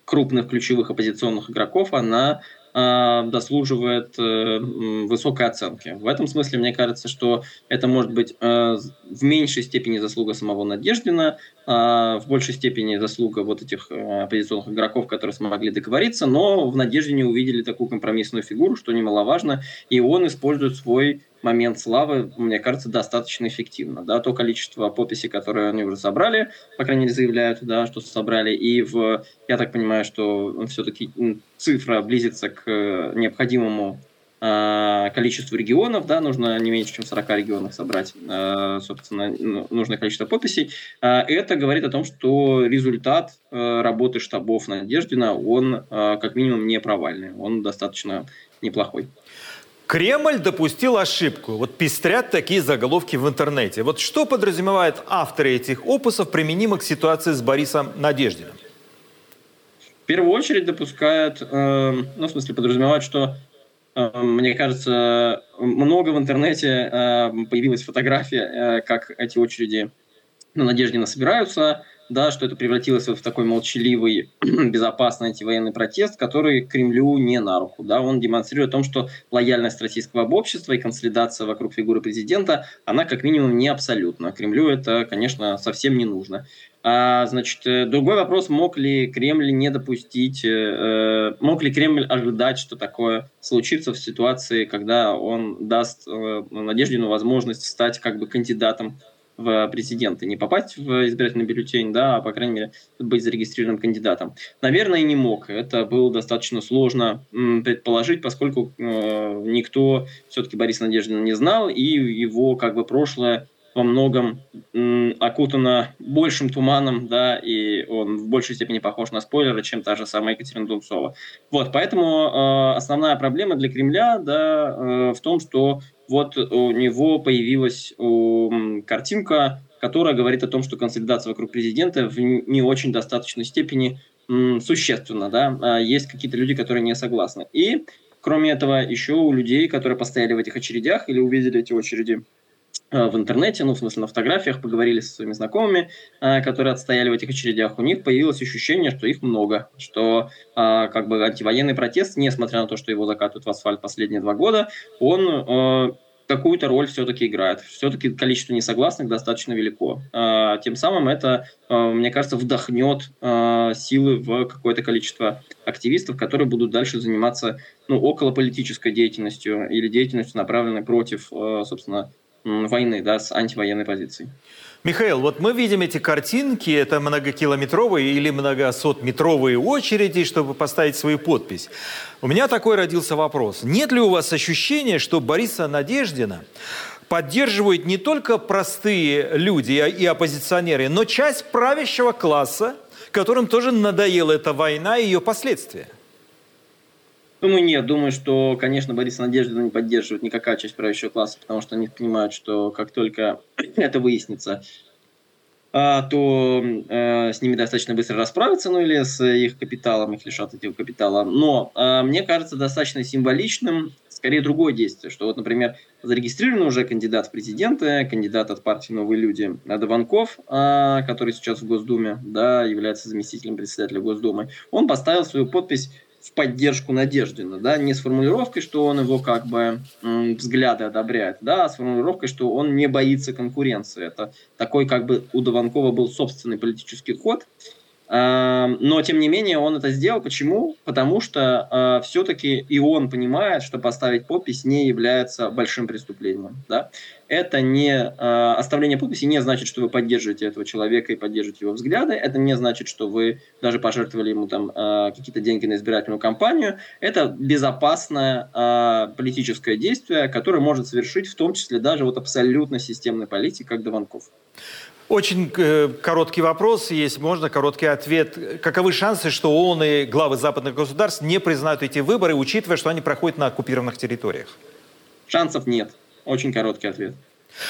крупных ключевых оппозиционных игроков, она дослуживает э, высокой оценки. В этом смысле мне кажется, что это может быть э, в меньшей степени заслуга самого Надеждина, в большей степени заслуга вот этих э, оппозиционных игроков, которые смогли договориться, но в Надеждине увидели такую компромиссную фигуру, что немаловажно, и он использует свой момент славы, мне кажется, достаточно эффективно. Да, то количество подписей, которые они уже собрали, по крайней мере, заявляют, да, что собрали, и в, я так понимаю, что все-таки цифра близится к необходимому э, количеству регионов, да, нужно не меньше, чем 40 регионов собрать, э, собственно, ну, нужное количество подписей. Э, это говорит о том, что результат э, работы штабов Надеждина, он э, как минимум не провальный, он достаточно неплохой. Кремль допустил ошибку. Вот пестрят такие заголовки в интернете. Вот что подразумевают авторы этих опусов применимо к ситуации с Борисом Надеждиным? В первую очередь допускают, э, ну, в смысле, подразумевают, что, э, мне кажется, много в интернете э, появилась фотография, э, как эти очереди на Надеждина собираются, да, что это превратилось вот в такой молчаливый, безопасный антивоенный протест, который Кремлю не на руку. Да. Он демонстрирует о том, что лояльность российского общества и консолидация вокруг фигуры президента, она как минимум не абсолютна. Кремлю это, конечно, совсем не нужно. А, значит, э, другой вопрос, мог ли Кремль не допустить, э, э, мог ли Кремль ожидать, что такое случится в ситуации, когда он даст э, Надеждину возможность стать как бы кандидатом в президенты, не попасть в избирательный бюллетень, да, а, по крайней мере, быть зарегистрированным кандидатом. Наверное, не мог. Это было достаточно сложно предположить, поскольку э, никто все-таки Борис Надеждина не знал, и его как бы прошлое во многом м, окутано большим туманом, да, и он в большей степени похож на спойлеры, чем та же самая Екатерина Дунцова. Вот, поэтому э, основная проблема для Кремля, да, э, в том, что вот у него появилась картинка, которая говорит о том, что консолидация вокруг президента в не очень достаточной степени существенна, да, а есть какие-то люди, которые не согласны. И, кроме этого, еще у людей, которые постояли в этих очередях или увидели эти очереди, в интернете, ну, в смысле, на фотографиях, поговорили со своими знакомыми, э, которые отстояли в этих очередях, у них появилось ощущение, что их много, что э, как бы антивоенный протест, несмотря на то, что его закатывают в асфальт последние два года, он какую-то роль все-таки играет. Все-таки количество несогласных достаточно велико. Тем самым это, мне кажется, вдохнет силы в какое-то количество активистов, которые будут дальше заниматься ну, околополитической деятельностью или деятельностью, направленной против, собственно, войны, да, с антивоенной позицией. Михаил, вот мы видим эти картинки, это многокилометровые или многосотметровые очереди, чтобы поставить свою подпись. У меня такой родился вопрос. Нет ли у вас ощущения, что Бориса Надеждина поддерживают не только простые люди и оппозиционеры, но часть правящего класса, которым тоже надоела эта война и ее последствия? Думаю, нет. Думаю, что, конечно, Бориса Надеждина не поддерживает никакая часть правящего класса, потому что они понимают, что как только это выяснится, а, то э, с ними достаточно быстро расправиться, ну или с их капиталом, их лишат этого капитала. Но э, мне кажется достаточно символичным скорее другое действие, что вот, например, зарегистрирован уже кандидат в президенты, кандидат от партии «Новые люди» Дованков, э, который сейчас в Госдуме, да, является заместителем председателя Госдумы, он поставил свою подпись в поддержку Надеждина, да, не с формулировкой, что он его как бы взгляды одобряет, да, а с формулировкой, что он не боится конкуренции. Это такой как бы у Дованкова был собственный политический ход, но, тем не менее, он это сделал. Почему? Потому что э, все-таки и он понимает, что поставить подпись не является большим преступлением. Да? Это не э, оставление подписи не значит, что вы поддерживаете этого человека и поддерживаете его взгляды. Это не значит, что вы даже пожертвовали ему там э, какие-то деньги на избирательную кампанию. Это безопасное э, политическое действие, которое может совершить в том числе даже вот абсолютно системный политик, как Дованков. Очень э, короткий вопрос, есть можно короткий ответ. Каковы шансы, что ООН и главы западных государств не признают эти выборы, учитывая, что они проходят на оккупированных территориях? Шансов нет. Очень короткий ответ.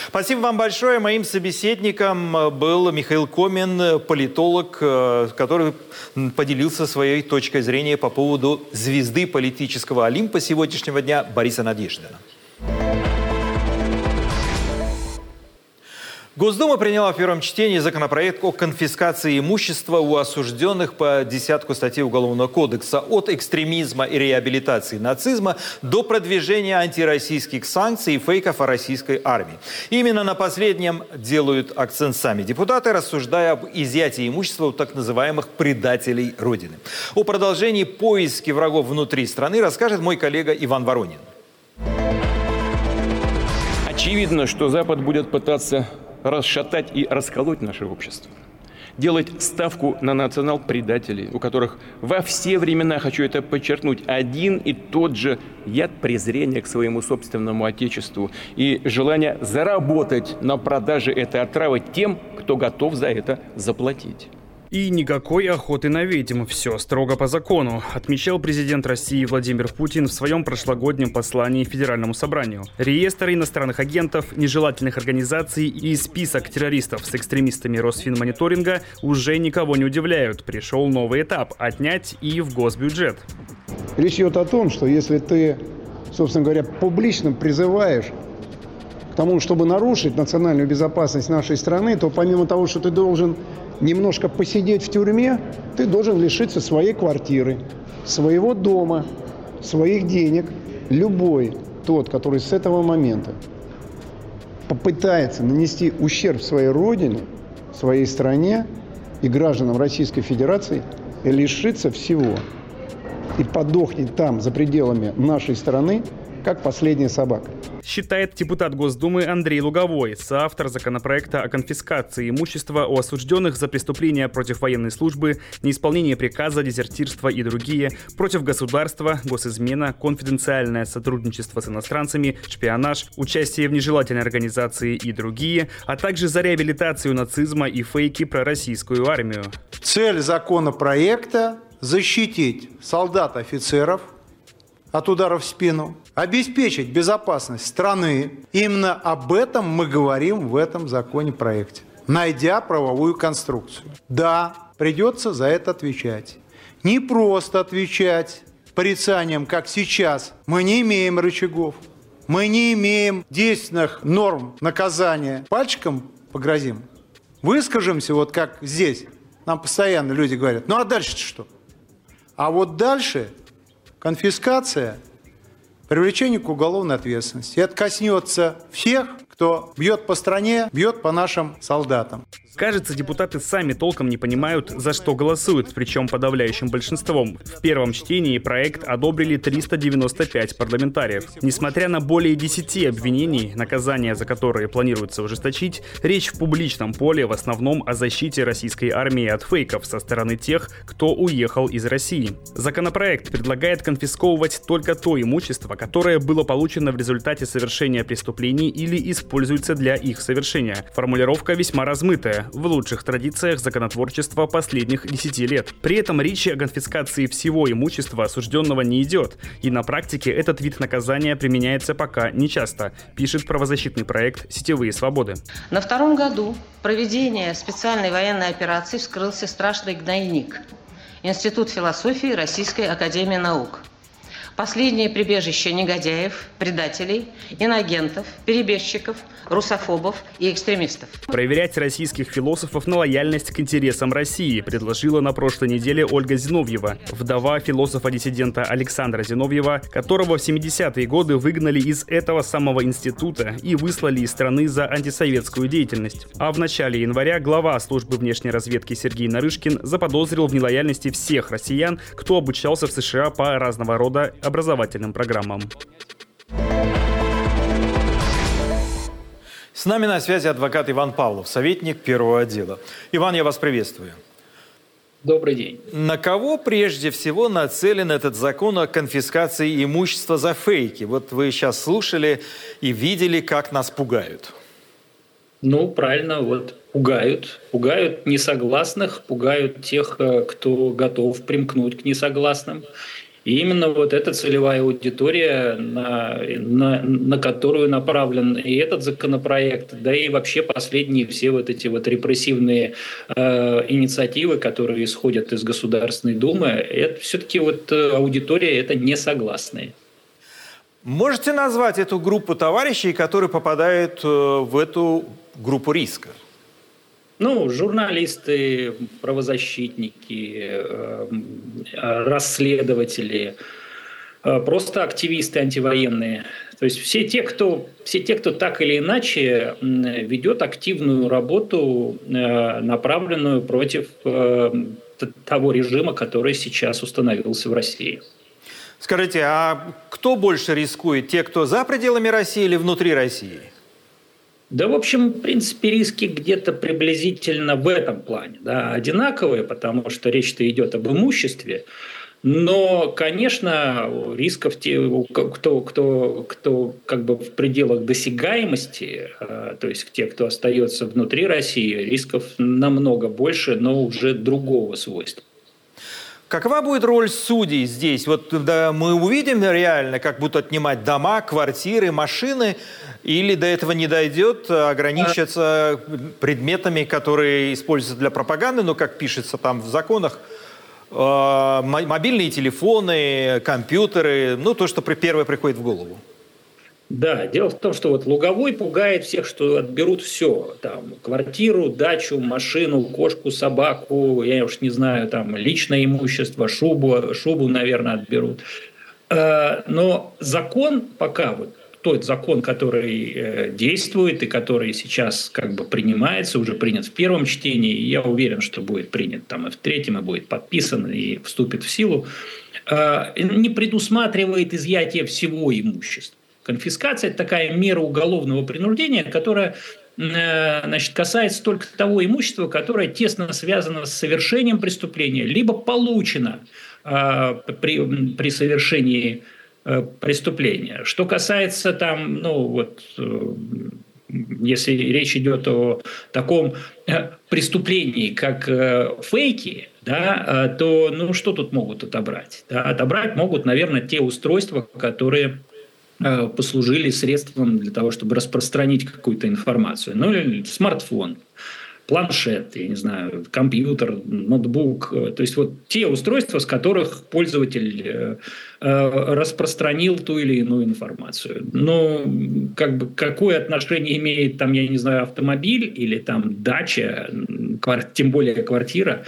Спасибо вам большое. Моим собеседником был Михаил Комин, политолог, э, который поделился своей точкой зрения по поводу звезды политического Олимпа сегодняшнего дня Бориса Надеждина. Госдума приняла в первом чтении законопроект о конфискации имущества у осужденных по десятку статей Уголовного кодекса от экстремизма и реабилитации нацизма до продвижения антироссийских санкций и фейков о российской армии. Именно на последнем делают акцент сами депутаты, рассуждая об изъятии имущества у так называемых предателей Родины. О продолжении поиски врагов внутри страны расскажет мой коллега Иван Воронин. Очевидно, что Запад будет пытаться расшатать и расколоть наше общество. Делать ставку на национал-предателей, у которых во все времена, хочу это подчеркнуть, один и тот же яд презрения к своему собственному отечеству и желание заработать на продаже этой отравы тем, кто готов за это заплатить. И никакой охоты на ведьм. Все строго по закону, отмечал президент России Владимир Путин в своем прошлогоднем послании Федеральному собранию. Реестр иностранных агентов, нежелательных организаций и список террористов с экстремистами Росфинмониторинга уже никого не удивляют. Пришел новый этап – отнять и в госбюджет. Речь идет о том, что если ты, собственно говоря, публично призываешь к тому, чтобы нарушить национальную безопасность нашей страны, то помимо того, что ты должен немножко посидеть в тюрьме, ты должен лишиться своей квартиры, своего дома, своих денег. Любой тот, который с этого момента попытается нанести ущерб своей родине, своей стране и гражданам Российской Федерации, лишится всего и подохнет там, за пределами нашей страны, как последняя собака считает депутат Госдумы Андрей Луговой, соавтор законопроекта о конфискации имущества у осужденных за преступления против военной службы, неисполнение приказа, дезертирство и другие, против государства, госизмена, конфиденциальное сотрудничество с иностранцами, шпионаж, участие в нежелательной организации и другие, а также за реабилитацию нацизма и фейки про российскую армию. Цель законопроекта – защитить солдат-офицеров от ударов в спину, обеспечить безопасность страны. Именно об этом мы говорим в этом законе проекте, найдя правовую конструкцию. Да, придется за это отвечать. Не просто отвечать порицанием, как сейчас. Мы не имеем рычагов, мы не имеем действенных норм наказания. Пальчиком погрозим. Выскажемся, вот как здесь. Нам постоянно люди говорят, ну а дальше что? А вот дальше конфискация – привлечение к уголовной ответственности. Это коснется всех, кто бьет по стране, бьет по нашим солдатам. Кажется, депутаты сами толком не понимают, за что голосуют, причем подавляющим большинством. В первом чтении проект одобрили 395 парламентариев. Несмотря на более 10 обвинений, наказания за которые планируется ужесточить, речь в публичном поле в основном о защите российской армии от фейков со стороны тех, кто уехал из России. Законопроект предлагает конфисковывать только то имущество, которое было получено в результате совершения преступлений или используется для их совершения. Формулировка весьма размытая в лучших традициях законотворчества последних 10 лет. При этом речи о конфискации всего имущества осужденного не идет, и на практике этот вид наказания применяется пока нечасто, пишет правозащитный проект «Сетевые свободы». На втором году проведения специальной военной операции вскрылся страшный гнойник – Институт философии Российской Академии Наук – Последнее прибежище негодяев, предателей, инагентов, перебежчиков, русофобов и экстремистов. Проверять российских философов на лояльность к интересам России предложила на прошлой неделе Ольга Зиновьева, вдова философа-диссидента Александра Зиновьева, которого в 70-е годы выгнали из этого самого института и выслали из страны за антисоветскую деятельность. А в начале января глава службы внешней разведки Сергей Нарышкин заподозрил в нелояльности всех россиян, кто обучался в США по разного рода образовательным программам. С нами на связи адвокат Иван Павлов, советник первого отдела. Иван, я вас приветствую. Добрый день. На кого прежде всего нацелен этот закон о конфискации имущества за фейки? Вот вы сейчас слушали и видели, как нас пугают. Ну, правильно, вот пугают. Пугают несогласных, пугают тех, э, кто готов примкнуть к несогласным. И именно вот эта целевая аудитория, на, на, на которую направлен и этот законопроект, да и вообще последние все вот эти вот репрессивные э, инициативы, которые исходят из Государственной Думы, это все-таки вот э, аудитория это не согласные. Можете назвать эту группу товарищей, которые попадают э, в эту группу риска? Ну, журналисты, правозащитники, э, расследователи, э, просто активисты антивоенные. То есть все те, кто, все те, кто так или иначе ведет активную работу, э, направленную против того режима, который сейчас установился в России. Скажите, а кто больше рискует? Те, кто за пределами России или внутри России? Да, в общем, в принципе, риски где-то приблизительно в этом плане да, одинаковые, потому что речь-то идет об имуществе. Но, конечно, рисков те, кто, кто, кто как бы в пределах досягаемости, э, то есть те, кто остается внутри России, рисков намного больше, но уже другого свойства. Какова будет роль судей здесь? Вот да, мы увидим реально, как будут отнимать дома, квартиры, машины, или до этого не дойдет, а ограничатся предметами, которые используются для пропаганды, но, как пишется там в законах, э, мобильные телефоны, компьютеры, ну, то, что первое приходит в голову. Да, дело в том, что вот Луговой пугает всех, что отберут все. Там, квартиру, дачу, машину, кошку, собаку, я уж не знаю, там, личное имущество, шубу, шубу, наверное, отберут. Э, но закон пока вот тот закон, который э, действует и который сейчас как бы принимается, уже принят в первом чтении, и я уверен, что будет принят там и в третьем, и будет подписан, и вступит в силу, э, не предусматривает изъятие всего имущества. Конфискация – это такая мера уголовного принуждения, которая э, значит, касается только того имущества, которое тесно связано с совершением преступления, либо получено э, при, при совершении э, преступления. Что касается там, ну вот, если речь идет о таком преступлении, как фейки, да, то ну что тут могут отобрать? Да, отобрать могут, наверное, те устройства, которые Э, послужили средством для того, чтобы распространить какую-то информацию. Ну или смартфон, планшет, я не знаю, компьютер, ноутбук. Э, то есть вот те устройства, с которых пользователь э, распространил ту или иную информацию. Но как бы какое отношение имеет там, я не знаю, автомобиль или там дача, тем более квартира,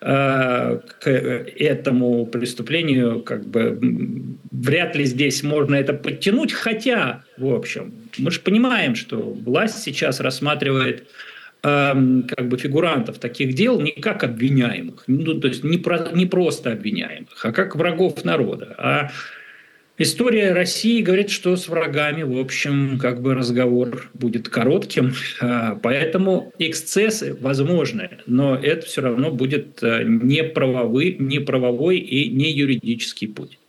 к этому преступлению как бы вряд ли здесь можно это подтянуть, хотя, в общем, мы же понимаем, что власть сейчас рассматривает Эм, как бы фигурантов таких дел не как обвиняемых, ну, то есть не, про, не просто обвиняемых, а как врагов народа. А история России говорит, что с врагами, в общем, как бы разговор будет коротким, а, поэтому эксцессы возможны, но это все равно будет э, не правовой, не правовой и не юридический путь.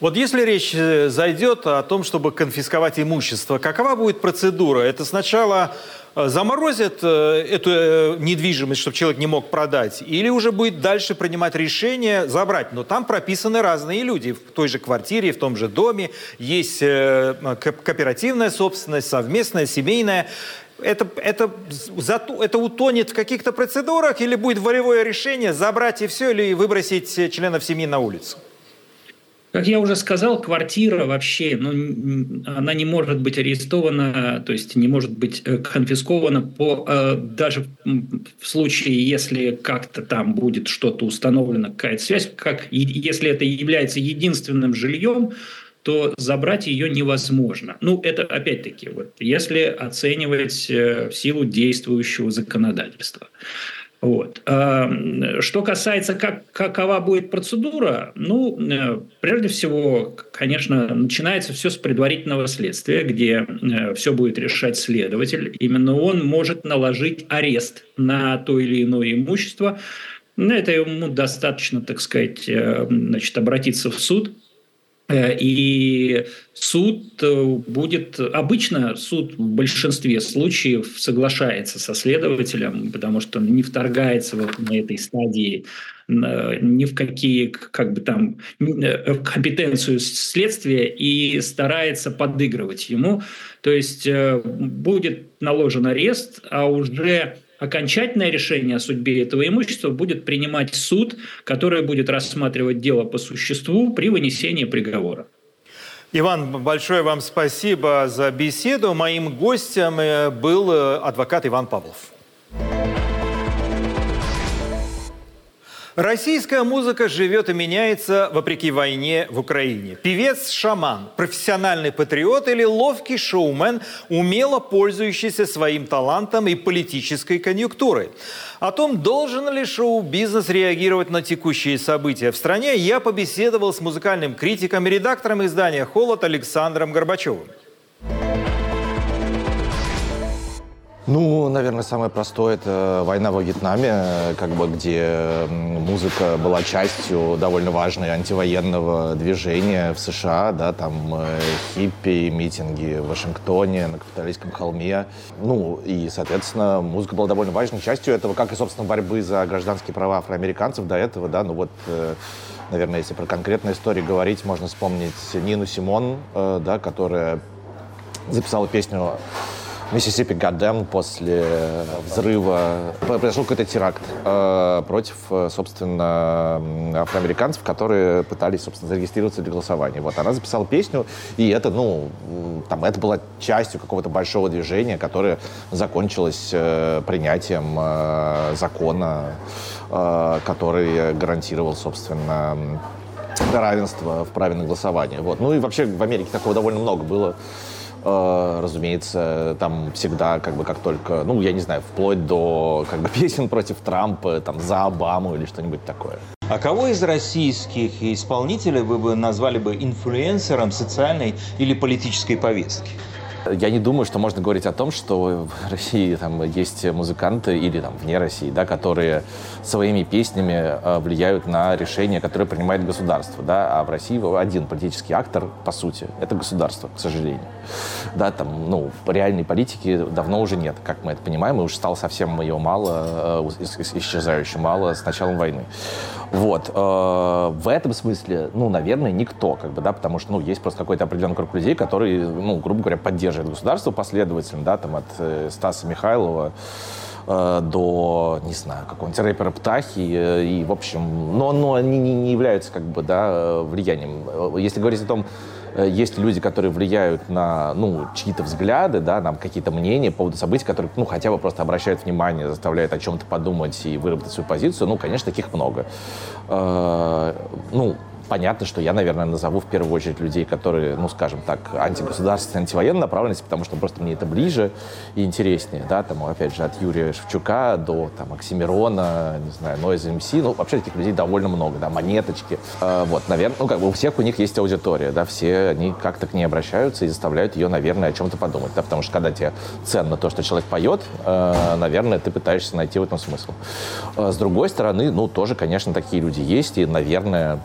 Вот если речь э, зайдет о том, чтобы конфисковать имущество, какова будет процедура? Это сначала Э, заморозят э, эту недвижимость, чтобы человек не мог продать, или уже будет дальше принимать решение забрать. Но там прописаны разные люди. В той же квартире, в том же доме есть кооперативная собственность, совместная, семейная. Это, это, это утонет в каких-то процедурах или будет волевое решение забрать и все, или выбросить членов семьи на улицу? Как я уже сказал, квартира вообще, ну, она не может быть арестована, то есть не может быть э, конфискована по, э, даже в случае, если как-то там будет что-то установлено, какая-то связь, как, если это является единственным жильем, то забрать ее невозможно. Ну, это опять-таки, вот, если оценивать э, силу действующего законодательства. Вот. Что касается, как, какова будет процедура, ну, э, прежде всего, конечно, начинается все с предварительного следствия, где э, все будет решать следователь. Именно он может наложить арест на то или иное имущество. Это ему достаточно, так сказать, э, значит, обратиться в суд – и суд э, будет... Обычно суд в большинстве случаев соглашается со следователем, потому что он не вторгается вот на этой стадии ни в какие как бы там э, компетенцию следствия и старается подыгрывать ему. То есть будет наложен арест, а уже окончательное решение о судьбе этого имущества будет принимать суд, который будет рассматривать дело по существу при вынесении приговора. Иван, большое вам спасибо за беседу. Моим гостем э, был э, адвокат Иван Павлов. Российская музыка живет и меняется вопреки войне в Украине. Певец-шаман, профессиональный патриот или ловкий шоумен, умело пользующийся своим талантом и политической конъюнктурой. О том, должен ли шоу-бизнес реагировать на текущие события в стране, я побеседовал с музыкальным критиком и редактором издания «Холод» Александром Горбачевым. Ну, наверное, самое простое – это война во Вьетнаме, как бы, где музыка была частью довольно важной антивоенного движения в США, да, там э, хиппи, митинги в Вашингтоне, на капиталистском холме. Ну, и, соответственно, музыка была довольно важной частью этого, как и, собственно, борьбы за гражданские права афроамериканцев до этого, да, ну вот э, наверное, если про конкретные истории говорить, можно вспомнить Нину Симон, э, да, которая записала песню Миссисипи Гадем после взрыва произошел какой-то теракт э, против, э, собственно, афроамериканцев, которые пытались, собственно, зарегистрироваться для голосования. Вот она записала песню, и это, ну, там, это была частью какого-то большого движения, которое закончилось э, принятием э, закона, э, который гарантировал, собственно, равенство в праве на голосование. Вот. Ну и вообще в Америке такого довольно много было. Э, разумеется, там всегда, как бы, как только, ну, я не знаю, вплоть до, как бы, песен против Трампа, там, за Обаму или что-нибудь такое. А кого из российских исполнителей вы бы назвали бы инфлюенсером социальной или политической повестки? Я не думаю, что можно говорить о том, что в России там есть музыканты или там вне России, да, которые своими песнями э, влияют на решения, которые принимает государство, да, а в России один политический актор, по сути, это государство, к сожалению. Да, там, ну, реальной политики давно уже нет, как мы это понимаем, и уже стало совсем ее мало, э, исчезающе мало с началом войны. Вот. Э, в этом смысле, ну, наверное, никто, как бы, да, потому что, ну, есть просто какой-то определенный круг людей, которые, ну, грубо говоря, поддерживают государство последовательно, да, там, от э, Стаса Михайлова э, до, не знаю, какого-нибудь рэпера Птахи, и, в общем, но, но они не, не являются, как бы, да, влиянием. Если говорить о том, есть люди, которые влияют на, ну, чьи-то взгляды, да, на какие-то мнения по поводу событий, которые, ну, хотя бы просто обращают внимание, заставляют о чем-то подумать и выработать свою позицию, ну, конечно, таких много. Э, ну, понятно, что я, наверное, назову в первую очередь людей, которые, ну, скажем так, антигосударственной, антивоенной направленности, потому что просто мне это ближе и интереснее, да, там, опять же, от Юрия Шевчука до, там, Оксимирона, не знаю, Noise MC, ну, вообще таких людей довольно много, да, Монеточки, э, вот, наверное, ну, как бы у всех у них есть аудитория, да, все они как-то к ней обращаются и заставляют ее, наверное, о чем-то подумать, да, потому что когда тебе ценно то, что человек поет, э, наверное, ты пытаешься найти в этом смысл. Э, с другой стороны, ну, тоже, конечно, такие люди есть, и, наверное,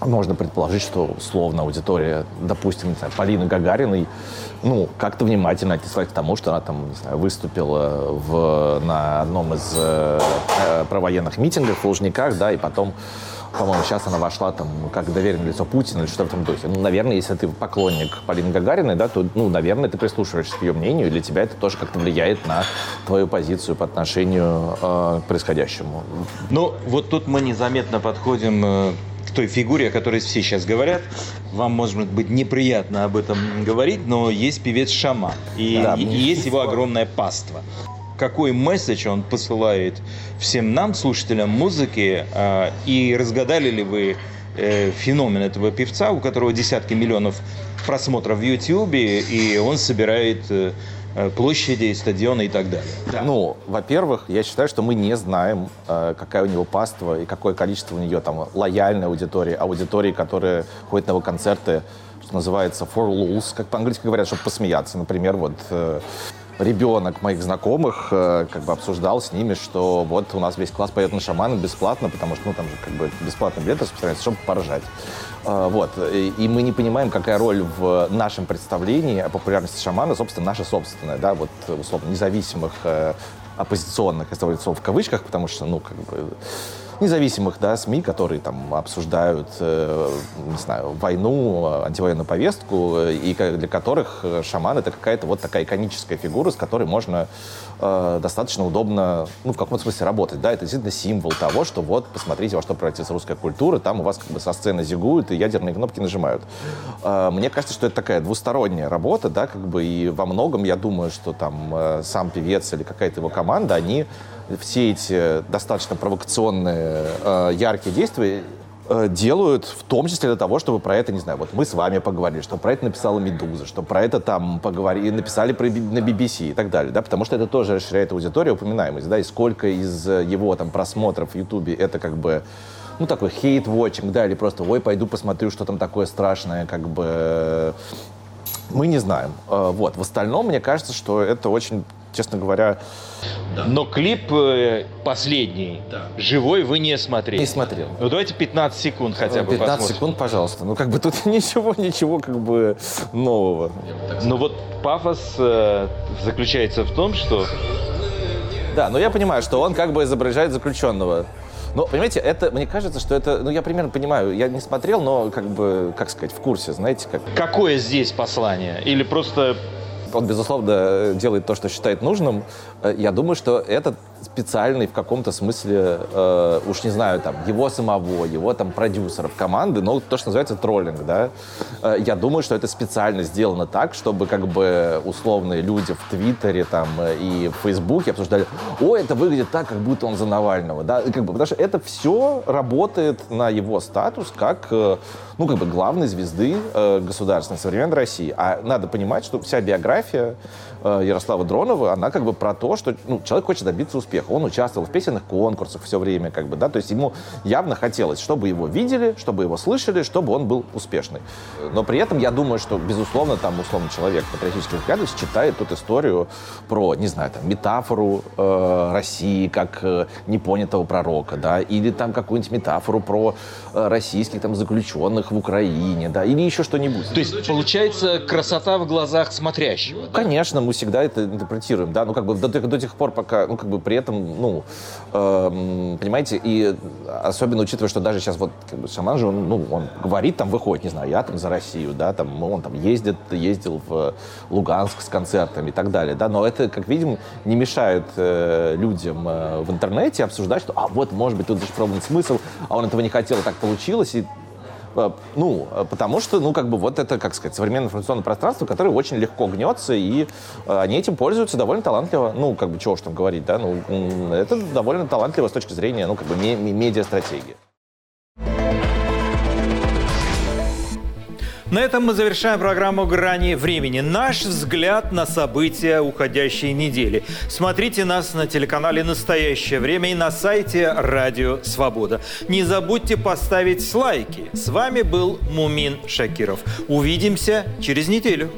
можно предположить, что условно аудитория, допустим, не знаю, Полины Гагариной, ну, как-то внимательно отнеслась к тому, что она там, не знаю, выступила в, на одном из э, э провоенных митингов в Лужниках, да, и потом по-моему, сейчас она вошла там как доверенное лицо Путина или что-то в этом духе. Ну, наверное, если ты поклонник Полины Гагариной, да, то, ну, наверное, ты прислушиваешься к ее мнению, и для тебя это тоже как-то влияет на твою позицию по отношению э, к происходящему. Ну, вот тут мы незаметно подходим э, к той фигуре, о которой все сейчас говорят. Вам, может быть, неприятно об этом говорить, но есть певец Шама. И, да, и, есть его огромное паство. Какой месседж он посылает всем нам, слушателям музыки, э, и разгадали ли вы э, феномен этого певца, у которого десятки миллионов просмотров в YouTube, и он собирает Э, площади, стадионы и так далее. Да. Ну, во-первых, я считаю, что мы не знаем, э, какая у него паства и какое количество у нее там лояльной аудитории, аудитории, которые ходят на его концерты, что называется for lulz, как по-английски говорят, чтобы посмеяться. Например, вот э, ребенок моих знакомых как бы обсуждал с ними, что вот у нас весь класс поет на шамана бесплатно, потому что, ну, там же как бы бесплатный билет распространяется, чтобы поражать. А, вот. И мы не понимаем, какая роль в нашем представлении о популярности шамана, собственно, наша собственная, да, вот, условно, независимых э, оппозиционных, я ставлю в кавычках, потому что, ну, как бы, независимых да, СМИ, которые там обсуждают, э, не знаю, войну, антивоенную повестку, и для которых шаман это какая-то вот такая иконическая фигура, с которой можно э, достаточно удобно, ну, в каком-то смысле работать. Да, это действительно символ того, что вот, посмотрите, во что превратится русская культура, там у вас как бы со сцены зигуют и ядерные кнопки нажимают. Э, мне кажется, что это такая двусторонняя работа, да, как бы, и во многом я думаю, что там э, сам певец или какая-то его команда, они все эти достаточно провокационные, э, яркие действия э, делают в том числе для того, чтобы про это, не знаю, вот мы с вами поговорили, что про это написала «Медуза», что про это там поговорили, написали про, на BBC и так далее, да, потому что это тоже расширяет аудиторию, упоминаемость, да, и сколько из его там просмотров в Ютубе это как бы ну, такой хейт-вотчинг, да, или просто, ой, пойду посмотрю, что там такое страшное, как бы, мы не знаем. Э, вот. В остальном, мне кажется, что это очень честно говоря... Да. Но клип э, последний, да. живой, вы не смотрели? Не смотрел. Ну, давайте 15 секунд хотя бы 15 посмотрим. секунд, пожалуйста. Ну, как бы тут ничего, ничего как бы нового. Ну, вот пафос э, заключается в том, что... Да, но я понимаю, что он как бы изображает заключенного. Но, понимаете, это, мне кажется, что это, ну, я примерно понимаю, я не смотрел, но, как бы, как сказать, в курсе, знаете, как... Какое здесь послание? Или просто он, безусловно, делает то, что считает нужным. Э, я думаю, что это специальный в каком-то смысле, э, уж не знаю, там, его самого, его там продюсеров команды, но то, что называется троллинг, да. Э, я думаю, что это специально сделано так, чтобы как бы условные люди в Твиттере там э, и в Фейсбуке обсуждали, о, это выглядит так, как будто он за Навального, да, и, как бы, потому что это все работает на его статус как, э, ну, как бы главной звезды э, государственной современной России. А надо понимать, что вся биография Filadélfia, Э, Ярослава Дронова, она как бы про то, что ну, человек хочет добиться успеха. Он участвовал в песенных конкурсах все время, как бы, да, то есть ему явно хотелось, чтобы его видели, чтобы его слышали, чтобы он был успешный. Но при этом я думаю, что, безусловно, там, условно, человек патриотических взглядов читает тут историю про, не знаю, там, метафору э, России как э, непонятого пророка, да, или там какую-нибудь метафору про э, российских там заключенных в Украине, да, или еще что-нибудь. То есть, получается, красота в глазах смотрящего? Конечно, мы всегда это интерпретируем, да, ну, как бы до, до тех пор, пока, ну, как бы при этом, ну, э, понимаете, и особенно учитывая, что даже сейчас вот как бы, шаман же, он, ну, он говорит, там, выходит, не знаю, я там за Россию, да, там, он там ездит, ездил в Луганск с концертами и так далее, да, но это, как видим, не мешает э, людям э, в интернете обсуждать, что, а вот, может быть, тут зашифрованный смысл, а он этого не хотел, так получилось, и ну, потому что, ну, как бы вот это, как сказать, современное информационное пространство, которое очень легко гнется, и они этим пользуются довольно талантливо. Ну, как бы, чего уж там говорить, да, ну, это довольно талантливо с точки зрения, ну, как бы, медиа-стратегии. На этом мы завершаем программу «Грани времени». Наш взгляд на события уходящей недели. Смотрите нас на телеканале «Настоящее время» и на сайте «Радио Свобода». Не забудьте поставить лайки. С вами был Мумин Шакиров. Увидимся через неделю.